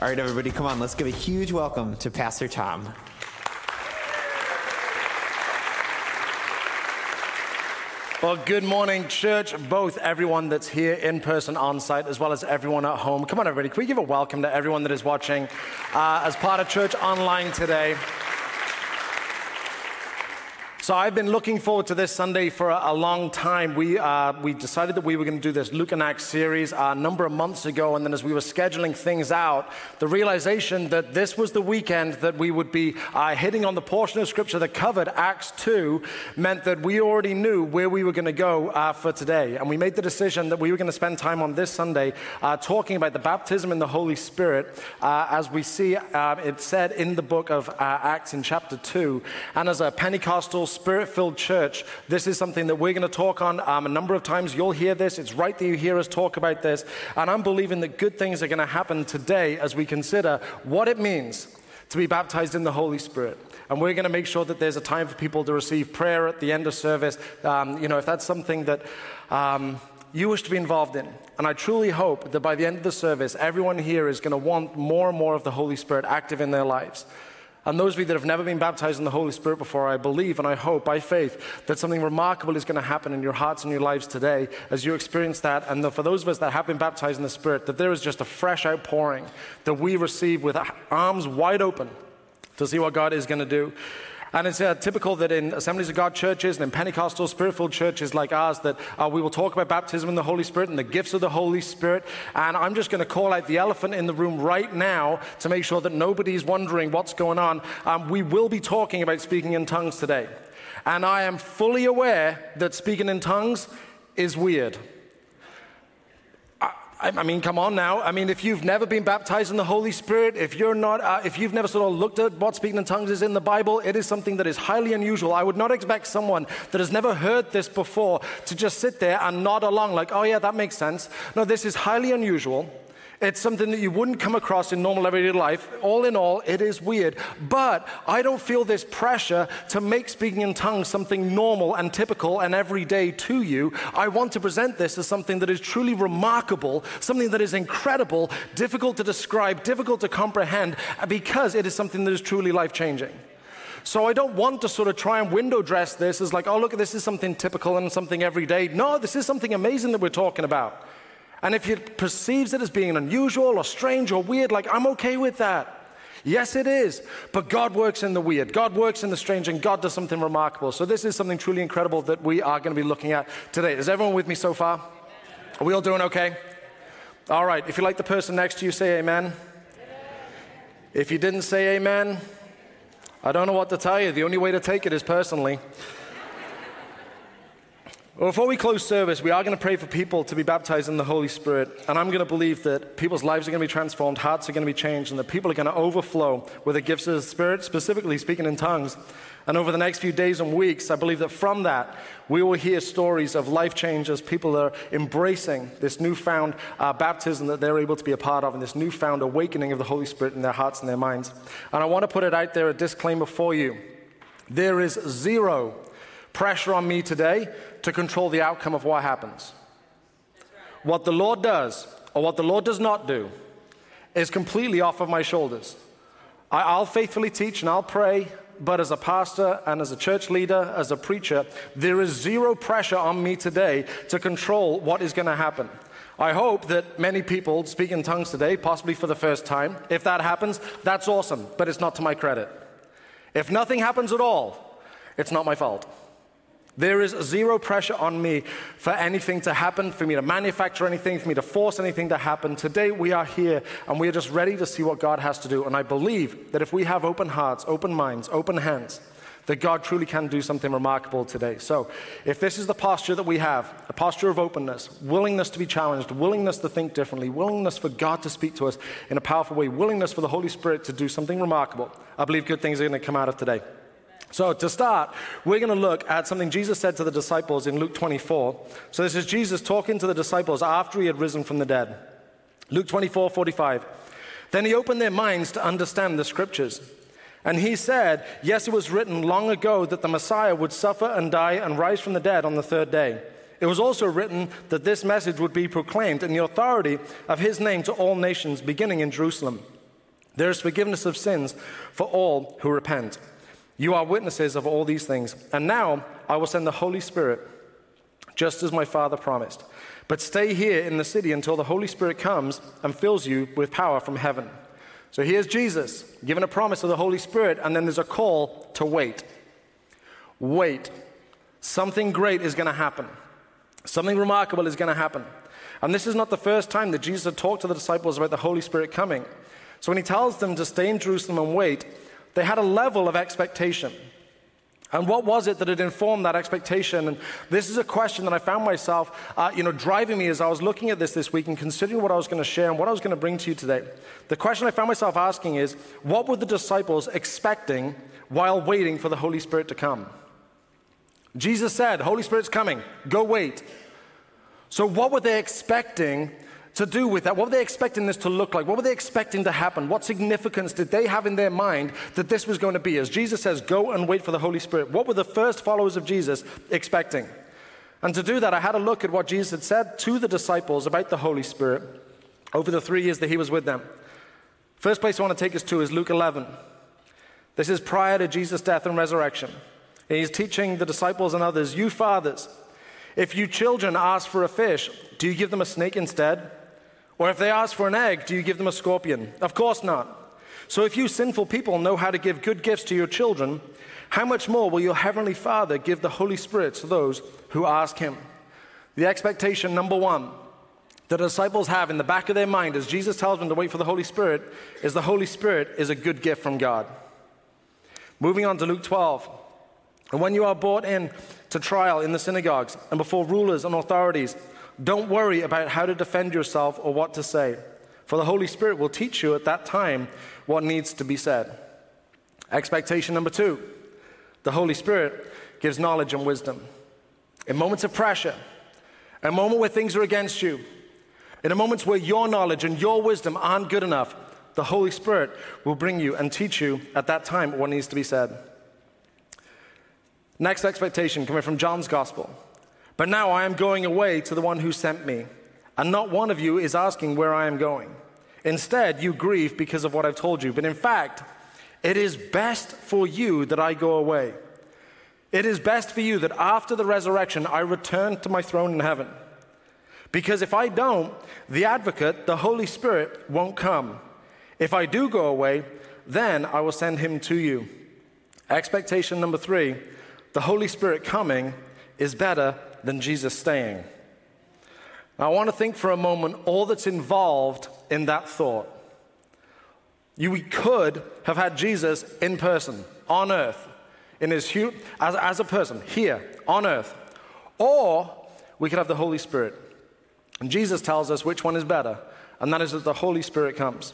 All right, everybody, come on. Let's give a huge welcome to Pastor Tom. Well, good morning, church, both everyone that's here in person on site as well as everyone at home. Come on, everybody, can we give a welcome to everyone that is watching uh, as part of church online today? So I've been looking forward to this Sunday for a, a long time. We, uh, we decided that we were going to do this Luke and Acts series a number of months ago, and then as we were scheduling things out, the realization that this was the weekend that we would be uh, hitting on the portion of Scripture that covered Acts 2 meant that we already knew where we were going to go uh, for today. And we made the decision that we were going to spend time on this Sunday uh, talking about the baptism in the Holy Spirit, uh, as we see uh, it said in the book of Acts in chapter 2. And as a Pentecostal spirit filled church, this is something that we're going to talk on um, a number of times. You'll hear this. It's right that you hear us talk about this. And I'm believing that good things are going to happen today as we consider what it means to be baptized in the Holy Spirit. And we're going to make sure that there's a time for people to receive prayer at the end of service. Um, you know, if that's something that um, you wish to be involved in. And I truly hope that by the end of the service, everyone here is going to want more and more of the Holy Spirit active in their lives. And those of you that have never been baptized in the Holy Spirit before, I believe and I hope by faith that something remarkable is going to happen in your hearts and your lives today as you experience that. And for those of us that have been baptized in the Spirit, that there is just a fresh outpouring that we receive with arms wide open to see what God is going to do. And it's uh, typical that in Assemblies of God churches and in Pentecostal spirit-filled churches like ours that uh, we will talk about baptism in the Holy Spirit and the gifts of the Holy Spirit. And I'm just going to call out the elephant in the room right now to make sure that nobody's wondering what's going on. Um, we will be talking about speaking in tongues today. And I am fully aware that speaking in tongues is weird. I mean, come on now. I mean, if you've never been baptized in the Holy Spirit, if you're not, uh, if you've never sort of looked at what speaking in tongues is in the Bible, it is something that is highly unusual. I would not expect someone that has never heard this before to just sit there and nod along like, oh yeah, that makes sense. No, this is highly unusual. It's something that you wouldn't come across in normal everyday life. All in all, it is weird. But I don't feel this pressure to make speaking in tongues something normal and typical and everyday to you. I want to present this as something that is truly remarkable, something that is incredible, difficult to describe, difficult to comprehend, because it is something that is truly life changing. So I don't want to sort of try and window dress this as like, oh, look, this is something typical and something everyday. No, this is something amazing that we're talking about. And if it perceives it as being unusual or strange or weird, like, I'm okay with that. Yes, it is. But God works in the weird, God works in the strange, and God does something remarkable. So, this is something truly incredible that we are going to be looking at today. Is everyone with me so far? Are we all doing okay? All right. If you like the person next to you, say amen. If you didn't say amen, I don't know what to tell you. The only way to take it is personally. Well, before we close service, we are going to pray for people to be baptized in the Holy Spirit. And I'm going to believe that people's lives are going to be transformed, hearts are going to be changed, and that people are going to overflow with the gifts of the Spirit, specifically speaking in tongues. And over the next few days and weeks, I believe that from that, we will hear stories of life changes. people are embracing this newfound uh, baptism that they're able to be a part of and this newfound awakening of the Holy Spirit in their hearts and their minds. And I want to put it out there a disclaimer for you. There is zero pressure on me today to control the outcome of what happens. What the Lord does or what the Lord does not do is completely off of my shoulders. I, will faithfully teach and I'll pray, but as a pastor and as a church leader, as a preacher, there is zero pressure on me today to control what is going to happen. I hope that many people speak in tongues today, possibly for the first time. If that happens, that's awesome, but it's not to my credit. If nothing happens at all, it's not my fault. There is zero pressure on me for anything to happen, for me to manufacture anything, for me to force anything to happen. Today we are here and we are just ready to see what God has to do. And I believe that if we have open hearts, open minds, open hands, that God truly can do something remarkable today. So, if this is the posture that we have, a posture of openness, willingness to be challenged, willingness to think differently, willingness for God to speak to us in a powerful way, willingness for the Holy Spirit to do something remarkable, I believe good things are going to come out of today. So, to start, we're going to look at something Jesus said to the disciples in Luke 24. So, this is Jesus talking to the disciples after he had risen from the dead. Luke 24 45. Then he opened their minds to understand the scriptures. And he said, Yes, it was written long ago that the Messiah would suffer and die and rise from the dead on the third day. It was also written that this message would be proclaimed in the authority of his name to all nations, beginning in Jerusalem. There is forgiveness of sins for all who repent. You are witnesses of all these things. And now I will send the Holy Spirit, just as my Father promised. But stay here in the city until the Holy Spirit comes and fills you with power from heaven. So here's Jesus given a promise of the Holy Spirit, and then there's a call to wait. Wait. Something great is going to happen. Something remarkable is going to happen. And this is not the first time that Jesus had talked to the disciples about the Holy Spirit coming. So when he tells them to stay in Jerusalem and wait, they had a level of expectation. And what was it that had informed that expectation? And this is a question that I found myself, uh, you know, driving me as I was looking at this this week and considering what I was going to share and what I was going to bring to you today. The question I found myself asking is, what were the disciples expecting while waiting for the Holy Spirit to come? Jesus said, Holy Spirit's coming, go wait. So, what were they expecting to do with that? What were they expecting this to look like? What were they expecting to happen? What significance did they have in their mind that this was going to be? As Jesus says, go and wait for the Holy Spirit. What were the first followers of Jesus expecting? And to do that, I had a look at what Jesus had said to the disciples about the Holy Spirit over the three years that he was with them. First place I want to take us to is Luke 11. This is prior to Jesus' death and resurrection. And he's teaching the disciples and others, You fathers, if you children ask for a fish, do you give them a snake instead? Or if they ask for an egg, do you give them a scorpion? Of course not. So if you sinful people know how to give good gifts to your children, how much more will your heavenly Father give the Holy Spirit to those who ask him? The expectation, number one, the disciples have in the back of their mind as Jesus tells them to wait for the Holy Spirit is the Holy Spirit is a good gift from God. Moving on to Luke 12. And when you are brought in to trial in the synagogues and before rulers and authorities, don't worry about how to defend yourself or what to say, for the Holy Spirit will teach you at that time what needs to be said. Expectation number two the Holy Spirit gives knowledge and wisdom. In moments of pressure, a moment where things are against you, in a moments where your knowledge and your wisdom aren't good enough, the Holy Spirit will bring you and teach you at that time what needs to be said. Next expectation coming from John's Gospel. But now I am going away to the one who sent me, and not one of you is asking where I am going. Instead, you grieve because of what I've told you. But in fact, it is best for you that I go away. It is best for you that after the resurrection I return to my throne in heaven. Because if I don't, the advocate, the Holy Spirit, won't come. If I do go away, then I will send him to you. Expectation number three the Holy Spirit coming is better than Jesus staying. Now, I want to think for a moment all that's involved in that thought. You, we could have had Jesus in person, on earth, in his hu- as, as a person, here, on earth. Or we could have the Holy Spirit. And Jesus tells us which one is better, and that is that the Holy Spirit comes.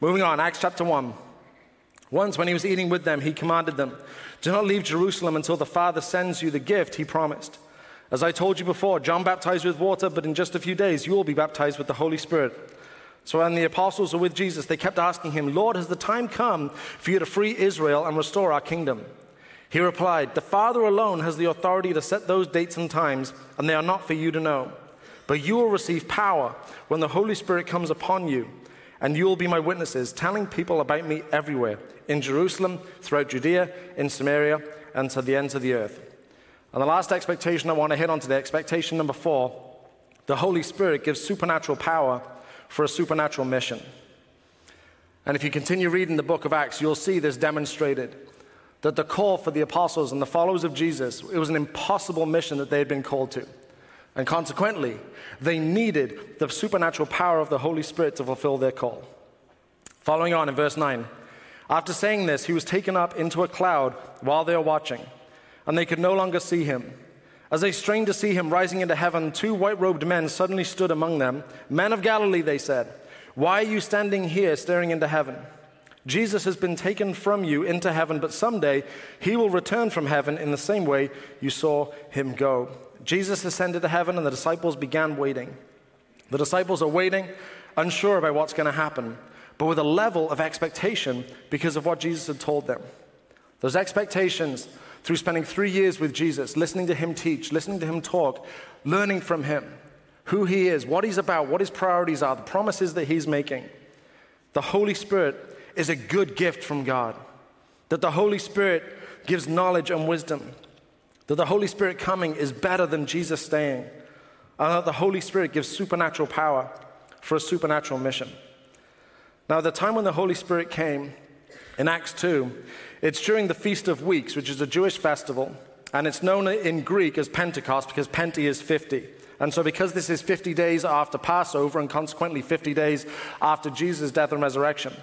Moving on, Acts chapter 1. Once, when he was eating with them, he commanded them do not leave Jerusalem until the Father sends you the gift he promised. As I told you before, John baptized with water, but in just a few days you will be baptized with the Holy Spirit. So when the apostles were with Jesus, they kept asking him, Lord, has the time come for you to free Israel and restore our kingdom? He replied, The Father alone has the authority to set those dates and times, and they are not for you to know. But you will receive power when the Holy Spirit comes upon you and you will be my witnesses, telling people about me everywhere in Jerusalem, throughout Judea, in Samaria, and to the ends of the earth. And the last expectation I want to hit on today, expectation number four the Holy Spirit gives supernatural power for a supernatural mission. And if you continue reading the book of Acts, you'll see this demonstrated that the call for the apostles and the followers of Jesus, it was an impossible mission that they had been called to. And consequently, they needed the supernatural power of the Holy Spirit to fulfill their call. Following on in verse 9, after saying this, he was taken up into a cloud while they were watching, and they could no longer see him. As they strained to see him rising into heaven, two white robed men suddenly stood among them. Men of Galilee, they said, why are you standing here staring into heaven? Jesus has been taken from you into heaven, but someday he will return from heaven in the same way you saw him go. Jesus ascended to heaven, and the disciples began waiting. The disciples are waiting, unsure about what's going to happen, but with a level of expectation because of what Jesus had told them. Those expectations through spending three years with Jesus, listening to him teach, listening to him talk, learning from him who he is, what he's about, what his priorities are, the promises that he's making. the Holy Spirit is a good gift from God, that the Holy Spirit gives knowledge and wisdom, that the Holy Spirit coming is better than Jesus staying, and that the Holy Spirit gives supernatural power for a supernatural mission. Now, the time when the Holy Spirit came in Acts 2, it's during the Feast of Weeks, which is a Jewish festival, and it's known in Greek as Pentecost because Penti is 50. And so, because this is 50 days after Passover and consequently 50 days after Jesus' death and resurrection,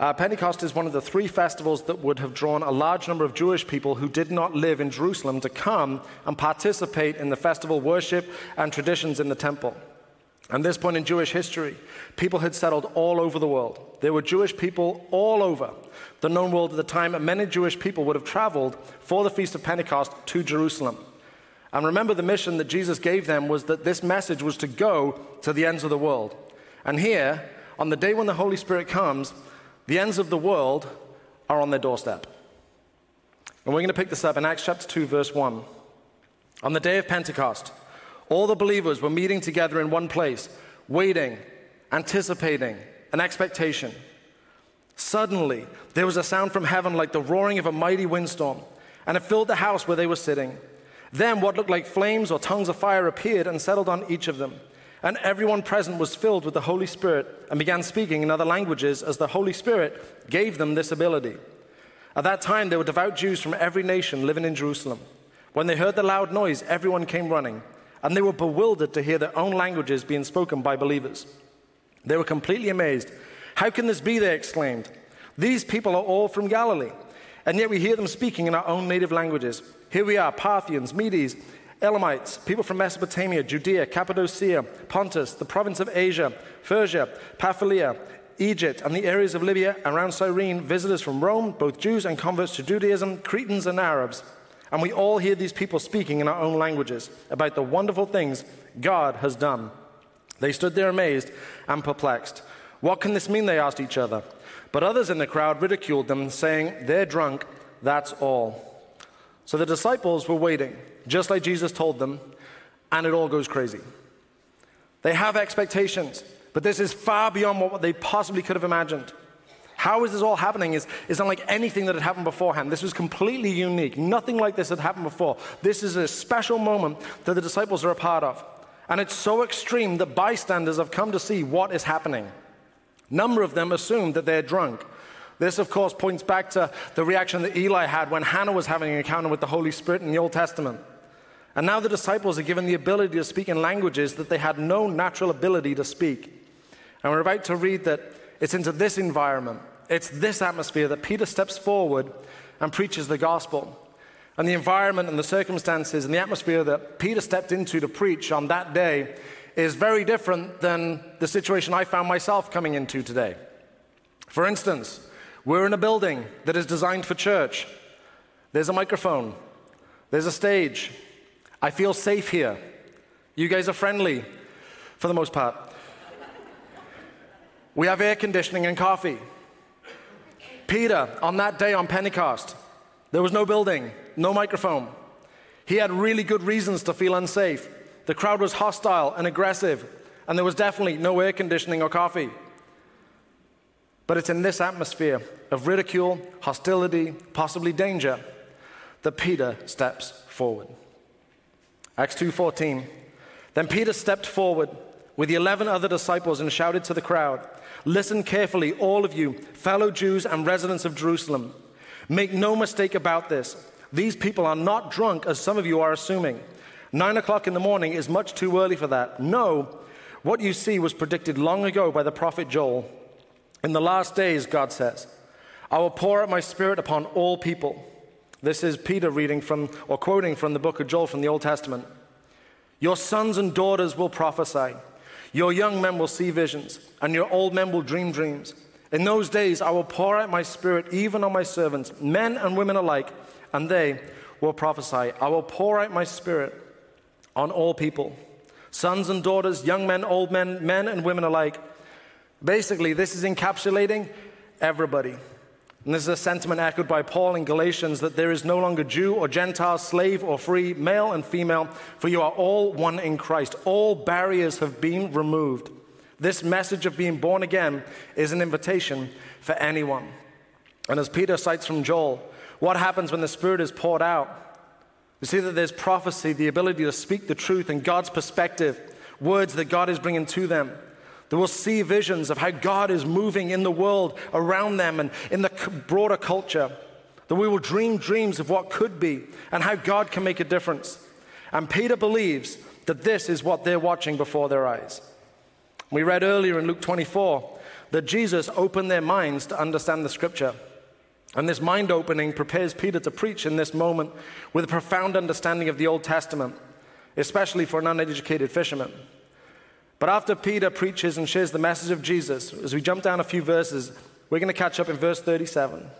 uh, Pentecost is one of the three festivals that would have drawn a large number of Jewish people who did not live in Jerusalem to come and participate in the festival worship and traditions in the temple. At this point in Jewish history, people had settled all over the world. There were Jewish people all over the known world at the time, and many Jewish people would have traveled for the Feast of Pentecost to Jerusalem. And remember, the mission that Jesus gave them was that this message was to go to the ends of the world. And here, on the day when the Holy Spirit comes, the ends of the world are on their doorstep. And we're going to pick this up in Acts chapter 2, verse 1. On the day of Pentecost, all the believers were meeting together in one place, waiting, anticipating, an expectation. Suddenly, there was a sound from heaven like the roaring of a mighty windstorm, and it filled the house where they were sitting. Then what looked like flames or tongues of fire appeared and settled on each of them. And everyone present was filled with the Holy Spirit and began speaking in other languages as the Holy Spirit gave them this ability. At that time, there were devout Jews from every nation living in Jerusalem. When they heard the loud noise, everyone came running and they were bewildered to hear their own languages being spoken by believers. They were completely amazed. How can this be? They exclaimed. These people are all from Galilee, and yet we hear them speaking in our own native languages. Here we are Parthians, Medes, Elamites, people from Mesopotamia, Judea, Cappadocia, Pontus, the province of Asia, Phrygia, Pamphylia, Egypt, and the areas of Libya around Cyrene, visitors from Rome, both Jews and converts to Judaism, Cretans and Arabs. And we all hear these people speaking in our own languages about the wonderful things God has done. They stood there amazed and perplexed. What can this mean? They asked each other. But others in the crowd ridiculed them, saying, They're drunk, that's all. So the disciples were waiting, just like Jesus told them, and it all goes crazy. They have expectations, but this is far beyond what they possibly could have imagined. How is this all happening is, is unlike anything that had happened beforehand. This was completely unique. Nothing like this had happened before. This is a special moment that the disciples are a part of. And it's so extreme that bystanders have come to see what is happening. Number of them assumed that they're drunk. This, of course, points back to the reaction that Eli had when Hannah was having an encounter with the Holy Spirit in the Old Testament. And now the disciples are given the ability to speak in languages that they had no natural ability to speak. And we're about to read that it's into this environment, it's this atmosphere that Peter steps forward and preaches the gospel. And the environment and the circumstances and the atmosphere that Peter stepped into to preach on that day is very different than the situation I found myself coming into today. For instance, we're in a building that is designed for church. There's a microphone, there's a stage. I feel safe here. You guys are friendly for the most part. We have air conditioning and coffee. Peter, on that day on Pentecost, there was no building, no microphone. He had really good reasons to feel unsafe. The crowd was hostile and aggressive, and there was definitely no air conditioning or coffee. But it's in this atmosphere of ridicule, hostility, possibly danger, that Peter steps forward. Acts 2:14. Then Peter stepped forward with the 11 other disciples and shouted to the crowd, Listen carefully, all of you, fellow Jews and residents of Jerusalem. Make no mistake about this. These people are not drunk, as some of you are assuming. Nine o'clock in the morning is much too early for that. No, what you see was predicted long ago by the prophet Joel. In the last days, God says, I will pour out my spirit upon all people. This is Peter reading from or quoting from the book of Joel from the Old Testament. Your sons and daughters will prophesy. Your young men will see visions, and your old men will dream dreams. In those days, I will pour out my spirit even on my servants, men and women alike, and they will prophesy. I will pour out my spirit on all people sons and daughters, young men, old men, men and women alike. Basically, this is encapsulating everybody. And this is a sentiment echoed by Paul in Galatians that there is no longer Jew or Gentile, slave or free, male and female, for you are all one in Christ. All barriers have been removed. This message of being born again is an invitation for anyone. And as Peter cites from Joel, what happens when the Spirit is poured out? You see that there's prophecy, the ability to speak the truth in God's perspective, words that God is bringing to them. They will see visions of how God is moving in the world around them and in the broader culture. That we will dream dreams of what could be and how God can make a difference. And Peter believes that this is what they're watching before their eyes. We read earlier in Luke 24 that Jesus opened their minds to understand the scripture. And this mind opening prepares Peter to preach in this moment with a profound understanding of the Old Testament, especially for an uneducated fisherman. But after Peter preaches and shares the message of Jesus, as we jump down a few verses, we're going to catch up in verse 37.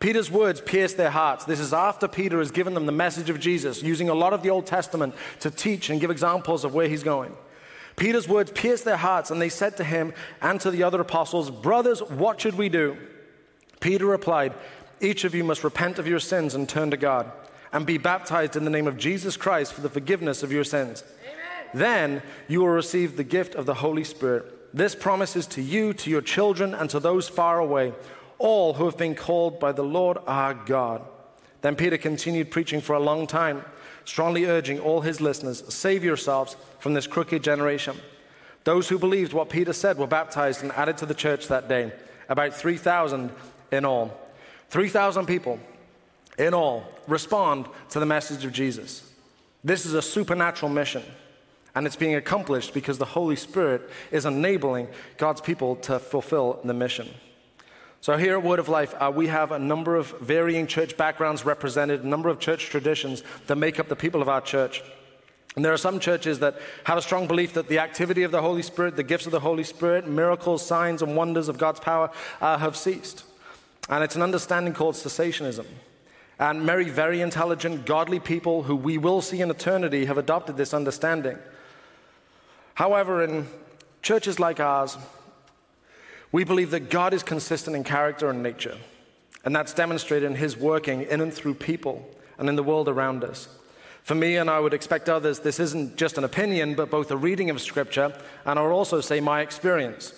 Peter's words pierce their hearts. This is after Peter has given them the message of Jesus, using a lot of the Old Testament to teach and give examples of where he's going. Peter's words pierced their hearts, and they said to him and to the other apostles, Brothers, what should we do? Peter replied, Each of you must repent of your sins and turn to God, and be baptized in the name of Jesus Christ for the forgiveness of your sins. Then you will receive the gift of the Holy Spirit. This promises to you, to your children, and to those far away, all who have been called by the Lord our God. Then Peter continued preaching for a long time, strongly urging all his listeners save yourselves from this crooked generation. Those who believed what Peter said were baptized and added to the church that day, about 3,000 in all. 3,000 people in all respond to the message of Jesus. This is a supernatural mission, and it's being accomplished because the Holy Spirit is enabling God's people to fulfill the mission. So, here at Word of Life, uh, we have a number of varying church backgrounds represented, a number of church traditions that make up the people of our church. And there are some churches that have a strong belief that the activity of the Holy Spirit, the gifts of the Holy Spirit, miracles, signs, and wonders of God's power uh, have ceased. And it's an understanding called cessationism. And many very intelligent, godly people who we will see in eternity have adopted this understanding. However, in churches like ours, we believe that God is consistent in character and nature. And that's demonstrated in His working in and through people and in the world around us. For me, and I would expect others, this isn't just an opinion, but both a reading of Scripture and I would also say my experience.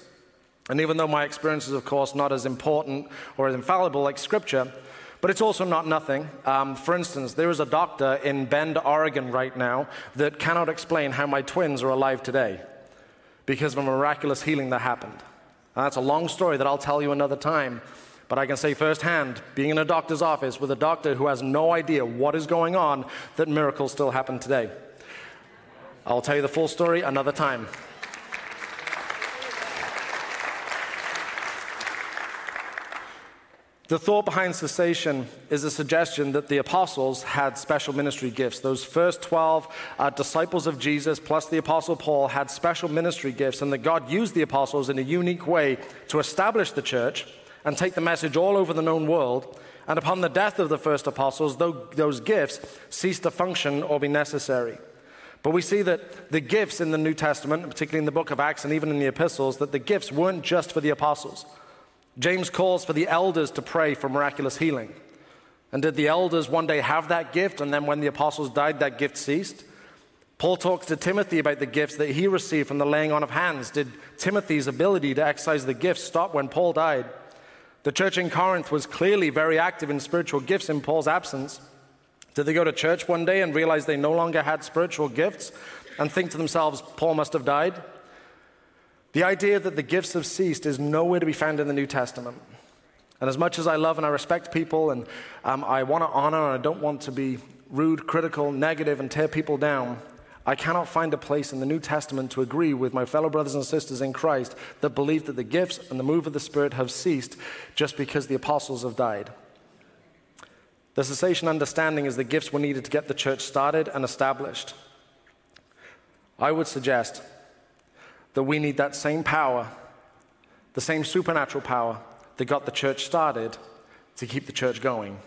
And even though my experience is, of course, not as important or as infallible like Scripture, but it's also not nothing. Um, for instance, there is a doctor in Bend, Oregon right now that cannot explain how my twins are alive today because of a miraculous healing that happened. And that's a long story that I'll tell you another time. But I can say firsthand, being in a doctor's office with a doctor who has no idea what is going on, that miracles still happen today. I'll tell you the full story another time. The thought behind cessation is a suggestion that the apostles had special ministry gifts. Those first 12 uh, disciples of Jesus, plus the apostle Paul, had special ministry gifts, and that God used the apostles in a unique way to establish the church and take the message all over the known world. And upon the death of the first apostles, those gifts ceased to function or be necessary. But we see that the gifts in the New Testament, particularly in the book of Acts and even in the epistles, that the gifts weren't just for the apostles. James calls for the elders to pray for miraculous healing. And did the elders one day have that gift, and then when the apostles died, that gift ceased? Paul talks to Timothy about the gifts that he received from the laying on of hands. Did Timothy's ability to exercise the gifts stop when Paul died? The church in Corinth was clearly very active in spiritual gifts in Paul's absence. Did they go to church one day and realize they no longer had spiritual gifts and think to themselves, Paul must have died? The idea that the gifts have ceased is nowhere to be found in the New Testament. And as much as I love and I respect people and um, I want to honor and I don't want to be rude, critical, negative, and tear people down, I cannot find a place in the New Testament to agree with my fellow brothers and sisters in Christ that believe that the gifts and the move of the Spirit have ceased just because the apostles have died. The cessation understanding is the gifts were needed to get the church started and established. I would suggest that we need that same power, the same supernatural power that got the church started to keep the church going.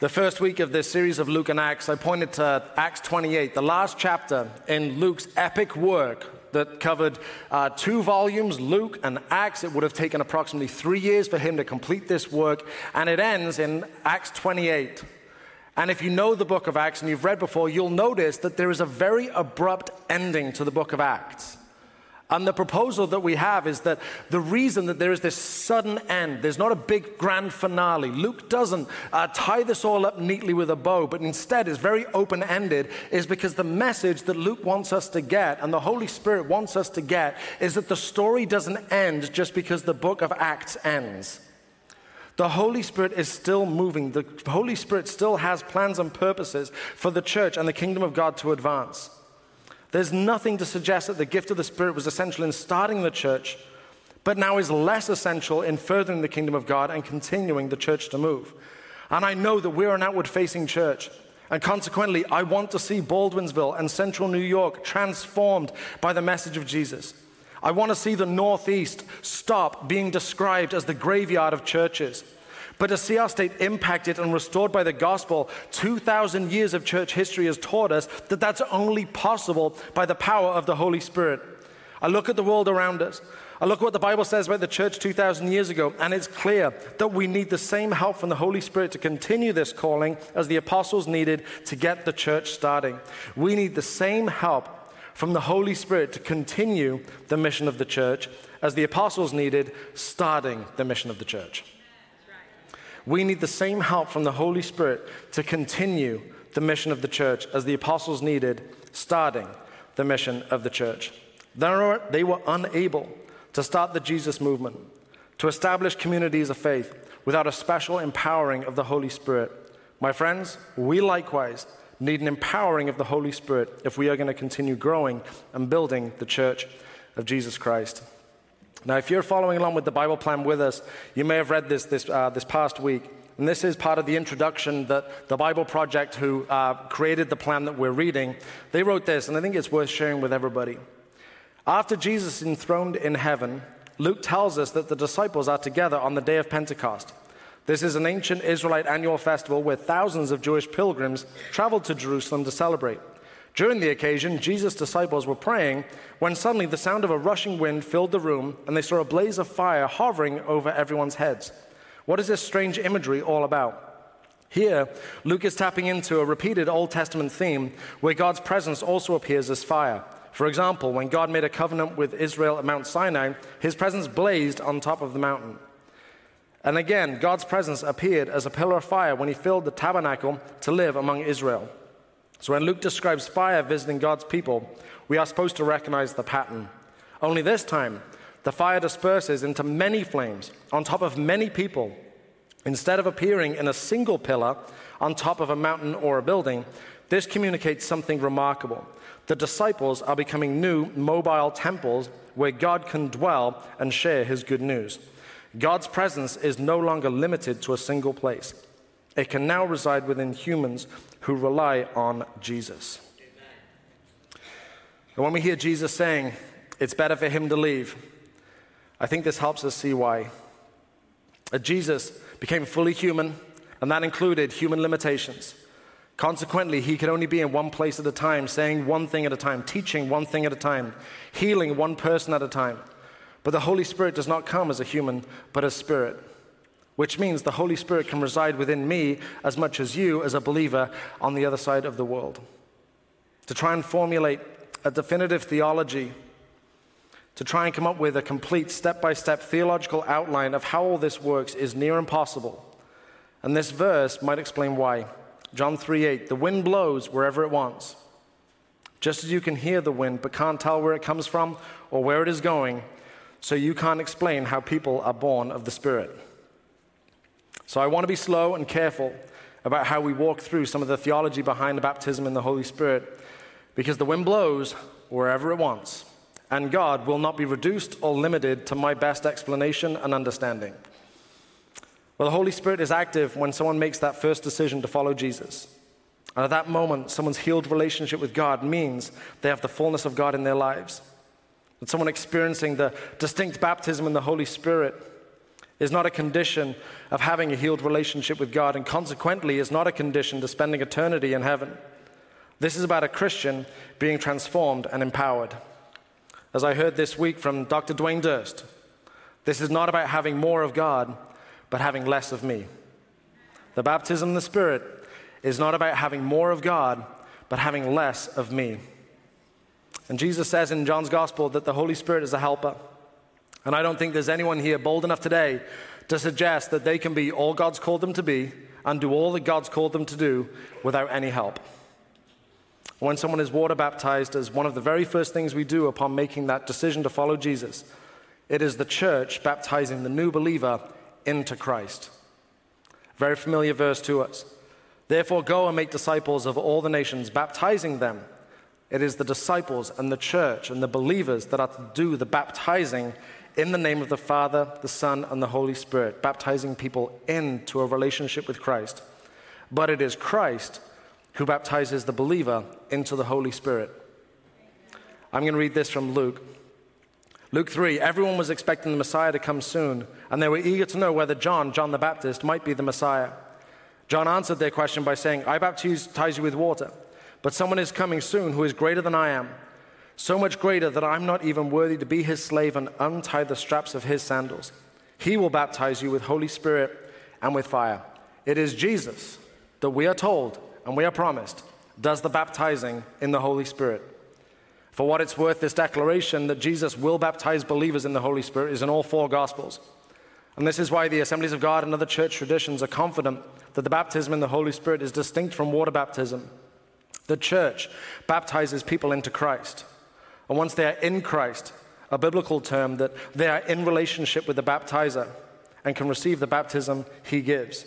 The first week of this series of Luke and Acts, I pointed to Acts 28, the last chapter in Luke's epic work that covered uh, two volumes, Luke and Acts. It would have taken approximately three years for him to complete this work, and it ends in Acts 28. And if you know the book of Acts and you've read before, you'll notice that there is a very abrupt ending to the book of Acts. And the proposal that we have is that the reason that there is this sudden end, there's not a big grand finale. Luke doesn't uh, tie this all up neatly with a bow, but instead is very open ended, is because the message that Luke wants us to get and the Holy Spirit wants us to get is that the story doesn't end just because the book of Acts ends. The Holy Spirit is still moving. The Holy Spirit still has plans and purposes for the church and the kingdom of God to advance. There's nothing to suggest that the gift of the Spirit was essential in starting the church, but now is less essential in furthering the kingdom of God and continuing the church to move. And I know that we're an outward facing church. And consequently, I want to see Baldwinsville and central New York transformed by the message of Jesus. I want to see the Northeast stop being described as the graveyard of churches. But to see our state impacted and restored by the gospel, 2,000 years of church history has taught us that that's only possible by the power of the Holy Spirit. I look at the world around us. I look at what the Bible says about the church 2,000 years ago, and it's clear that we need the same help from the Holy Spirit to continue this calling as the apostles needed to get the church starting. We need the same help from the Holy Spirit to continue the mission of the church as the apostles needed starting the mission of the church. We need the same help from the Holy Spirit to continue the mission of the church as the apostles needed starting the mission of the church. They were unable to start the Jesus movement, to establish communities of faith without a special empowering of the Holy Spirit. My friends, we likewise need an empowering of the Holy Spirit if we are going to continue growing and building the church of Jesus Christ. Now, if you're following along with the Bible plan with us, you may have read this this, uh, this past week. And this is part of the introduction that the Bible Project, who uh, created the plan that we're reading, they wrote this, and I think it's worth sharing with everybody. After Jesus enthroned in heaven, Luke tells us that the disciples are together on the day of Pentecost. This is an ancient Israelite annual festival where thousands of Jewish pilgrims traveled to Jerusalem to celebrate. During the occasion, Jesus' disciples were praying when suddenly the sound of a rushing wind filled the room and they saw a blaze of fire hovering over everyone's heads. What is this strange imagery all about? Here, Luke is tapping into a repeated Old Testament theme where God's presence also appears as fire. For example, when God made a covenant with Israel at Mount Sinai, his presence blazed on top of the mountain. And again, God's presence appeared as a pillar of fire when he filled the tabernacle to live among Israel. So when Luke describes fire visiting God's people, we are supposed to recognize the pattern. Only this time, the fire disperses into many flames on top of many people. Instead of appearing in a single pillar on top of a mountain or a building, this communicates something remarkable. The disciples are becoming new mobile temples where God can dwell and share his good news. God's presence is no longer limited to a single place. It can now reside within humans who rely on Jesus. And when we hear Jesus saying, it's better for him to leave, I think this helps us see why. That Jesus became fully human, and that included human limitations. Consequently, he could only be in one place at a time, saying one thing at a time, teaching one thing at a time, healing one person at a time. But the Holy Spirit does not come as a human, but as spirit which means the Holy Spirit can reside within me as much as you, as a believer, on the other side of the world. To try and formulate a definitive theology, to try and come up with a complete step by step theological outline of how all this works is near impossible. And this verse might explain why. John 3 8, the wind blows wherever it wants. Just as you can hear the wind but can't tell where it comes from or where it is going, so you can't explain how people are born of the Spirit. So I want to be slow and careful about how we walk through some of the theology behind the baptism in the Holy Spirit because the wind blows wherever it wants, and God will not be reduced or limited to my best explanation and understanding. Well, the Holy Spirit is active when someone makes that first decision to follow Jesus. And at that moment, someone's healed relationship with God means they have the fullness of God in their lives. And someone experiencing the distinct baptism in the Holy Spirit is not a condition of having a healed relationship with God, and consequently is not a condition to spending eternity in heaven. This is about a Christian being transformed and empowered. As I heard this week from Dr. Dwayne Durst, this is not about having more of God, but having less of me. The baptism in the Spirit is not about having more of God, but having less of me. And Jesus says in John's gospel that the Holy Spirit is a helper. And I don't think there's anyone here bold enough today to suggest that they can be all God's called them to be and do all that God's called them to do without any help. When someone is water baptized, as one of the very first things we do upon making that decision to follow Jesus, it is the church baptizing the new believer into Christ. Very familiar verse to us. Therefore, go and make disciples of all the nations, baptizing them. It is the disciples and the church and the believers that are to do the baptizing in the name of the Father, the Son, and the Holy Spirit, baptizing people into a relationship with Christ. But it is Christ who baptizes the believer into the Holy Spirit. I'm going to read this from Luke. Luke 3 Everyone was expecting the Messiah to come soon, and they were eager to know whether John, John the Baptist, might be the Messiah. John answered their question by saying, I baptize you with water, but someone is coming soon who is greater than I am so much greater that I'm not even worthy to be his slave and untie the straps of his sandals. He will baptize you with Holy Spirit and with fire. It is Jesus that we are told and we are promised does the baptizing in the Holy Spirit. For what it's worth, this declaration that Jesus will baptize believers in the Holy Spirit is in all four Gospels. And this is why the Assemblies of God and other church traditions are confident that the baptism in the Holy Spirit is distinct from water baptism. The church baptizes people into Christ. And once they are in Christ, a biblical term that they are in relationship with the baptizer and can receive the baptism he gives.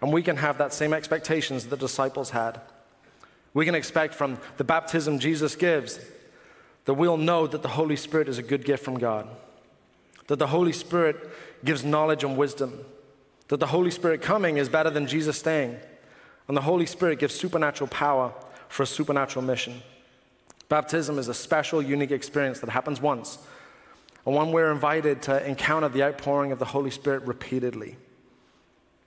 And we can have that same expectations that the disciples had. We can expect from the baptism Jesus gives that we'll know that the Holy Spirit is a good gift from God, that the Holy Spirit gives knowledge and wisdom, that the Holy Spirit coming is better than Jesus staying, and the Holy Spirit gives supernatural power for a supernatural mission. Baptism is a special, unique experience that happens once, and one we're invited to encounter the outpouring of the Holy Spirit repeatedly.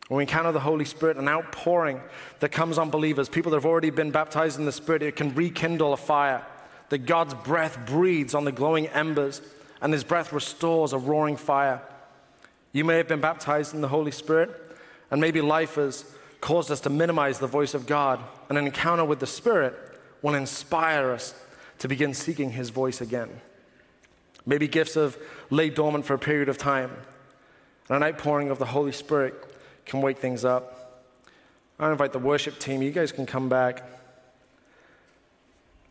When we encounter the Holy Spirit, an outpouring that comes on believers, people that have already been baptized in the Spirit, it can rekindle a fire. That God's breath breathes on the glowing embers, and His breath restores a roaring fire. You may have been baptized in the Holy Spirit, and maybe life has caused us to minimize the voice of God. And an encounter with the Spirit will inspire us to begin seeking his voice again. Maybe gifts have laid dormant for a period of time, and an outpouring of the Holy Spirit can wake things up. I invite the worship team, you guys can come back.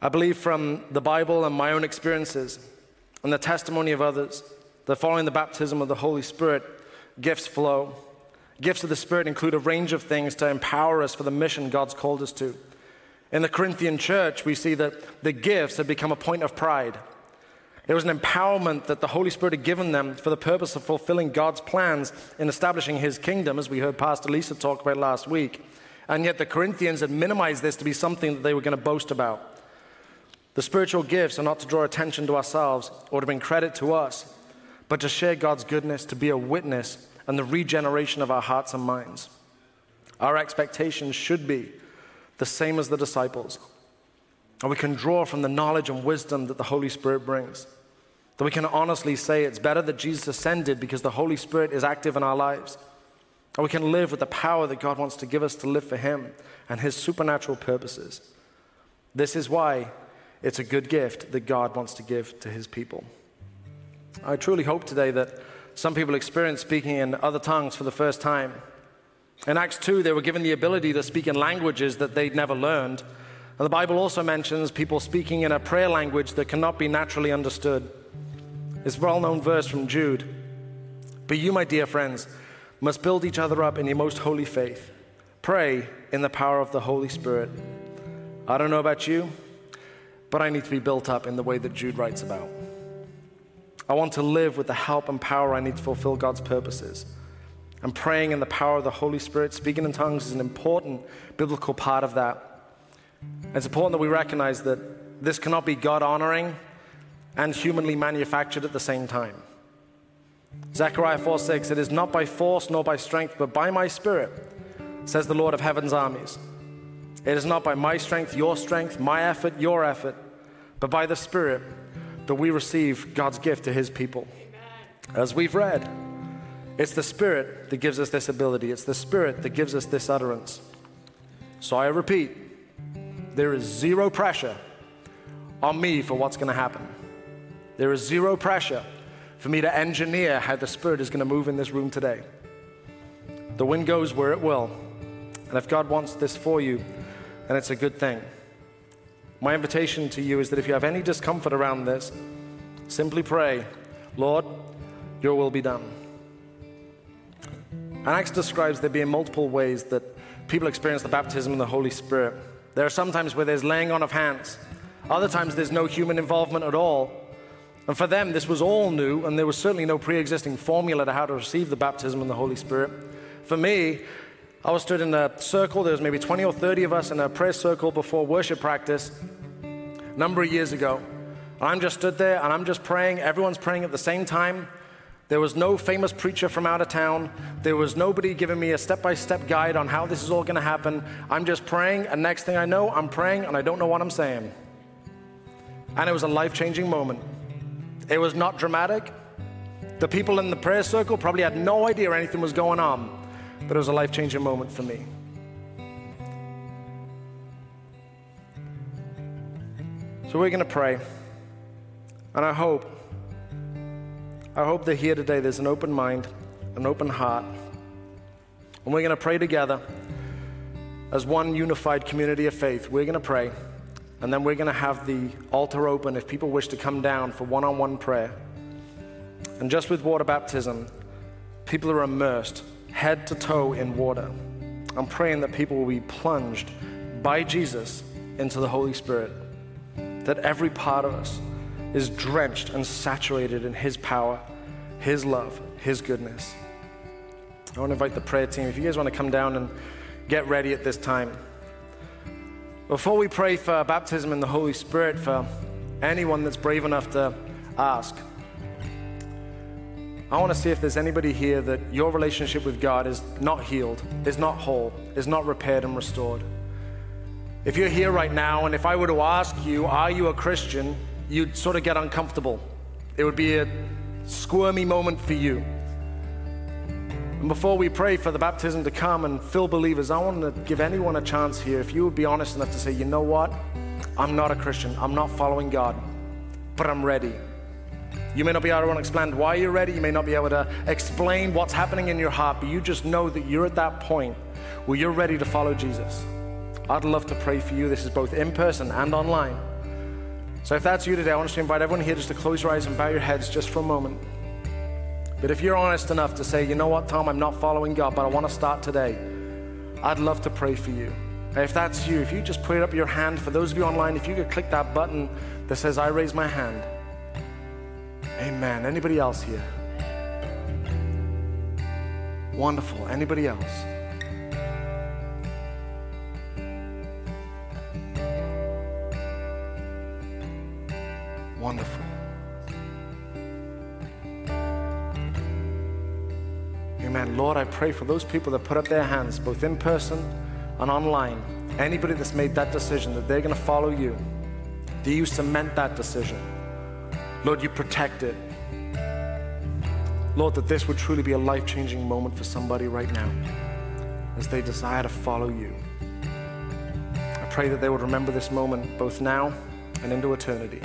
I believe from the Bible and my own experiences and the testimony of others that following the baptism of the Holy Spirit, gifts flow. Gifts of the Spirit include a range of things to empower us for the mission God's called us to. In the Corinthian church, we see that the gifts had become a point of pride. It was an empowerment that the Holy Spirit had given them for the purpose of fulfilling God's plans in establishing His kingdom, as we heard Pastor Lisa talk about last week. And yet the Corinthians had minimized this to be something that they were going to boast about. The spiritual gifts are not to draw attention to ourselves or to bring credit to us, but to share God's goodness, to be a witness, and the regeneration of our hearts and minds. Our expectations should be the same as the disciples. And we can draw from the knowledge and wisdom that the Holy Spirit brings. That we can honestly say it's better that Jesus ascended because the Holy Spirit is active in our lives. And we can live with the power that God wants to give us to live for Him and His supernatural purposes. This is why it's a good gift that God wants to give to His people. I truly hope today that some people experience speaking in other tongues for the first time in Acts 2, they were given the ability to speak in languages that they'd never learned. And the Bible also mentions people speaking in a prayer language that cannot be naturally understood. It's a well known verse from Jude. But you, my dear friends, must build each other up in your most holy faith. Pray in the power of the Holy Spirit. I don't know about you, but I need to be built up in the way that Jude writes about. I want to live with the help and power I need to fulfill God's purposes. And praying in the power of the Holy Spirit, speaking in tongues is an important biblical part of that. It's important that we recognize that this cannot be God honoring and humanly manufactured at the same time. Zechariah 4 6, it is not by force nor by strength, but by my spirit, says the Lord of heaven's armies. It is not by my strength, your strength, my effort, your effort, but by the Spirit that we receive God's gift to his people. As we've read, it's the Spirit that gives us this ability, it's the Spirit that gives us this utterance. So I repeat, there is zero pressure on me for what's going to happen. There is zero pressure for me to engineer how the Spirit is going to move in this room today. The wind goes where it will. And if God wants this for you, then it's a good thing. My invitation to you is that if you have any discomfort around this, simply pray, Lord, your will be done. And Acts describes there being multiple ways that people experience the baptism of the Holy Spirit. There are some times where there's laying on of hands, other times there's no human involvement at all. And for them, this was all new, and there was certainly no pre existing formula to how to receive the baptism of the Holy Spirit. For me, I was stood in a circle, there was maybe 20 or 30 of us in a prayer circle before worship practice a number of years ago. And I'm just stood there and I'm just praying. Everyone's praying at the same time. There was no famous preacher from out of town. There was nobody giving me a step by step guide on how this is all going to happen. I'm just praying, and next thing I know, I'm praying and I don't know what I'm saying. And it was a life changing moment. It was not dramatic. The people in the prayer circle probably had no idea anything was going on, but it was a life changing moment for me. So we're going to pray. And I hope I hope that here today there's an open mind, an open heart. And we're going to pray together as one unified community of faith. We're going to pray, and then we're going to have the altar open if people wish to come down for one on one prayer. And just with water baptism, people are immersed head to toe in water. I'm praying that people will be plunged by Jesus into the Holy Spirit, that every part of us is drenched and saturated in His power, His love, His goodness. I want to invite the prayer team, if you guys want to come down and get ready at this time. Before we pray for baptism in the Holy Spirit, for anyone that's brave enough to ask, I want to see if there's anybody here that your relationship with God is not healed, is not whole, is not repaired and restored. If you're here right now, and if I were to ask you, Are you a Christian? you'd sort of get uncomfortable. It would be a squirmy moment for you. And before we pray for the baptism to come and fill believers, I want to give anyone a chance here. If you would be honest enough to say, you know what? I'm not a Christian. I'm not following God, but I'm ready. You may not be able to explain why you're ready. You may not be able to explain what's happening in your heart, but you just know that you're at that point where you're ready to follow Jesus. I'd love to pray for you. This is both in person and online. So if that's you today, I want to invite everyone here just to close your eyes and bow your heads just for a moment. But if you're honest enough to say, you know what, Tom, I'm not following God, but I want to start today, I'd love to pray for you. And if that's you, if you just put up your hand, for those of you online, if you could click that button that says, I raise my hand. Amen. Anybody else here? Wonderful. Anybody else? Wonderful. Amen. Lord, I pray for those people that put up their hands, both in person and online. Anybody that's made that decision that they're going to follow you, do you cement that decision? Lord, you protect it. Lord, that this would truly be a life changing moment for somebody right now as they desire to follow you. I pray that they would remember this moment both now and into eternity.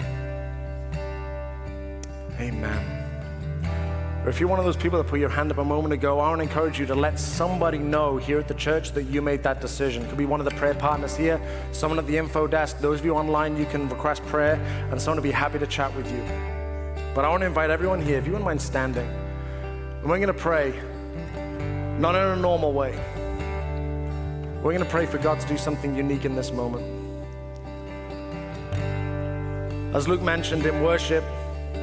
Amen. Or if you're one of those people that put your hand up a moment ago, I want to encourage you to let somebody know here at the church that you made that decision. It could be one of the prayer partners here, someone at the info desk. Those of you online, you can request prayer, and someone will be happy to chat with you. But I want to invite everyone here, if you wouldn't mind standing, and we're going to pray, not in a normal way. We're going to pray for God to do something unique in this moment. As Luke mentioned in worship,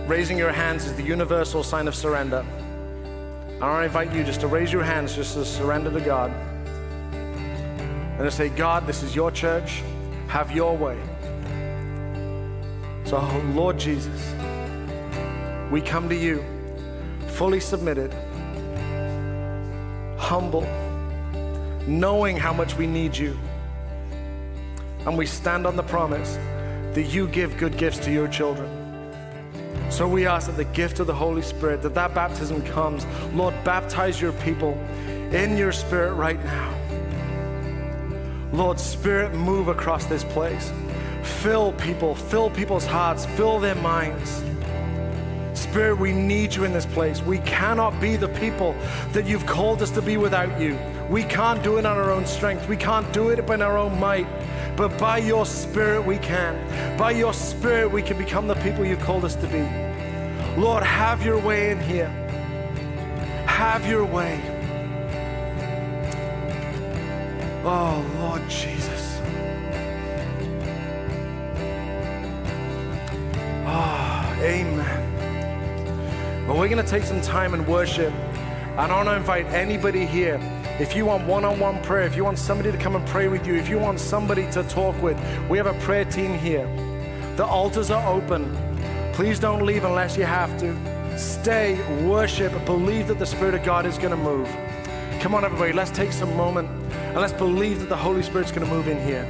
raising your hands is the universal sign of surrender. And I invite you just to raise your hands just to surrender to God. And to say, God, this is your church. Have your way. So, Lord Jesus, we come to you fully submitted, humble, knowing how much we need you. And we stand on the promise that you give good gifts to your children. So we ask that the gift of the Holy Spirit, that that baptism comes. Lord, baptize your people in your spirit right now. Lord, Spirit, move across this place. Fill people, fill people's hearts, fill their minds. Spirit, we need you in this place. We cannot be the people that you've called us to be without you. We can't do it on our own strength. We can't do it in our own might. But by your Spirit, we can. By your Spirit, we can become the people you've called us to be. Lord, have your way in here. Have your way. Oh, Lord Jesus. Ah, amen. Well, we're going to take some time and worship. And I want to invite anybody here. If you want one on one prayer, if you want somebody to come and pray with you, if you want somebody to talk with, we have a prayer team here. The altars are open. Please don't leave unless you have to. Stay, worship, believe that the Spirit of God is going to move. Come on, everybody, let's take some moment and let's believe that the Holy Spirit's going to move in here.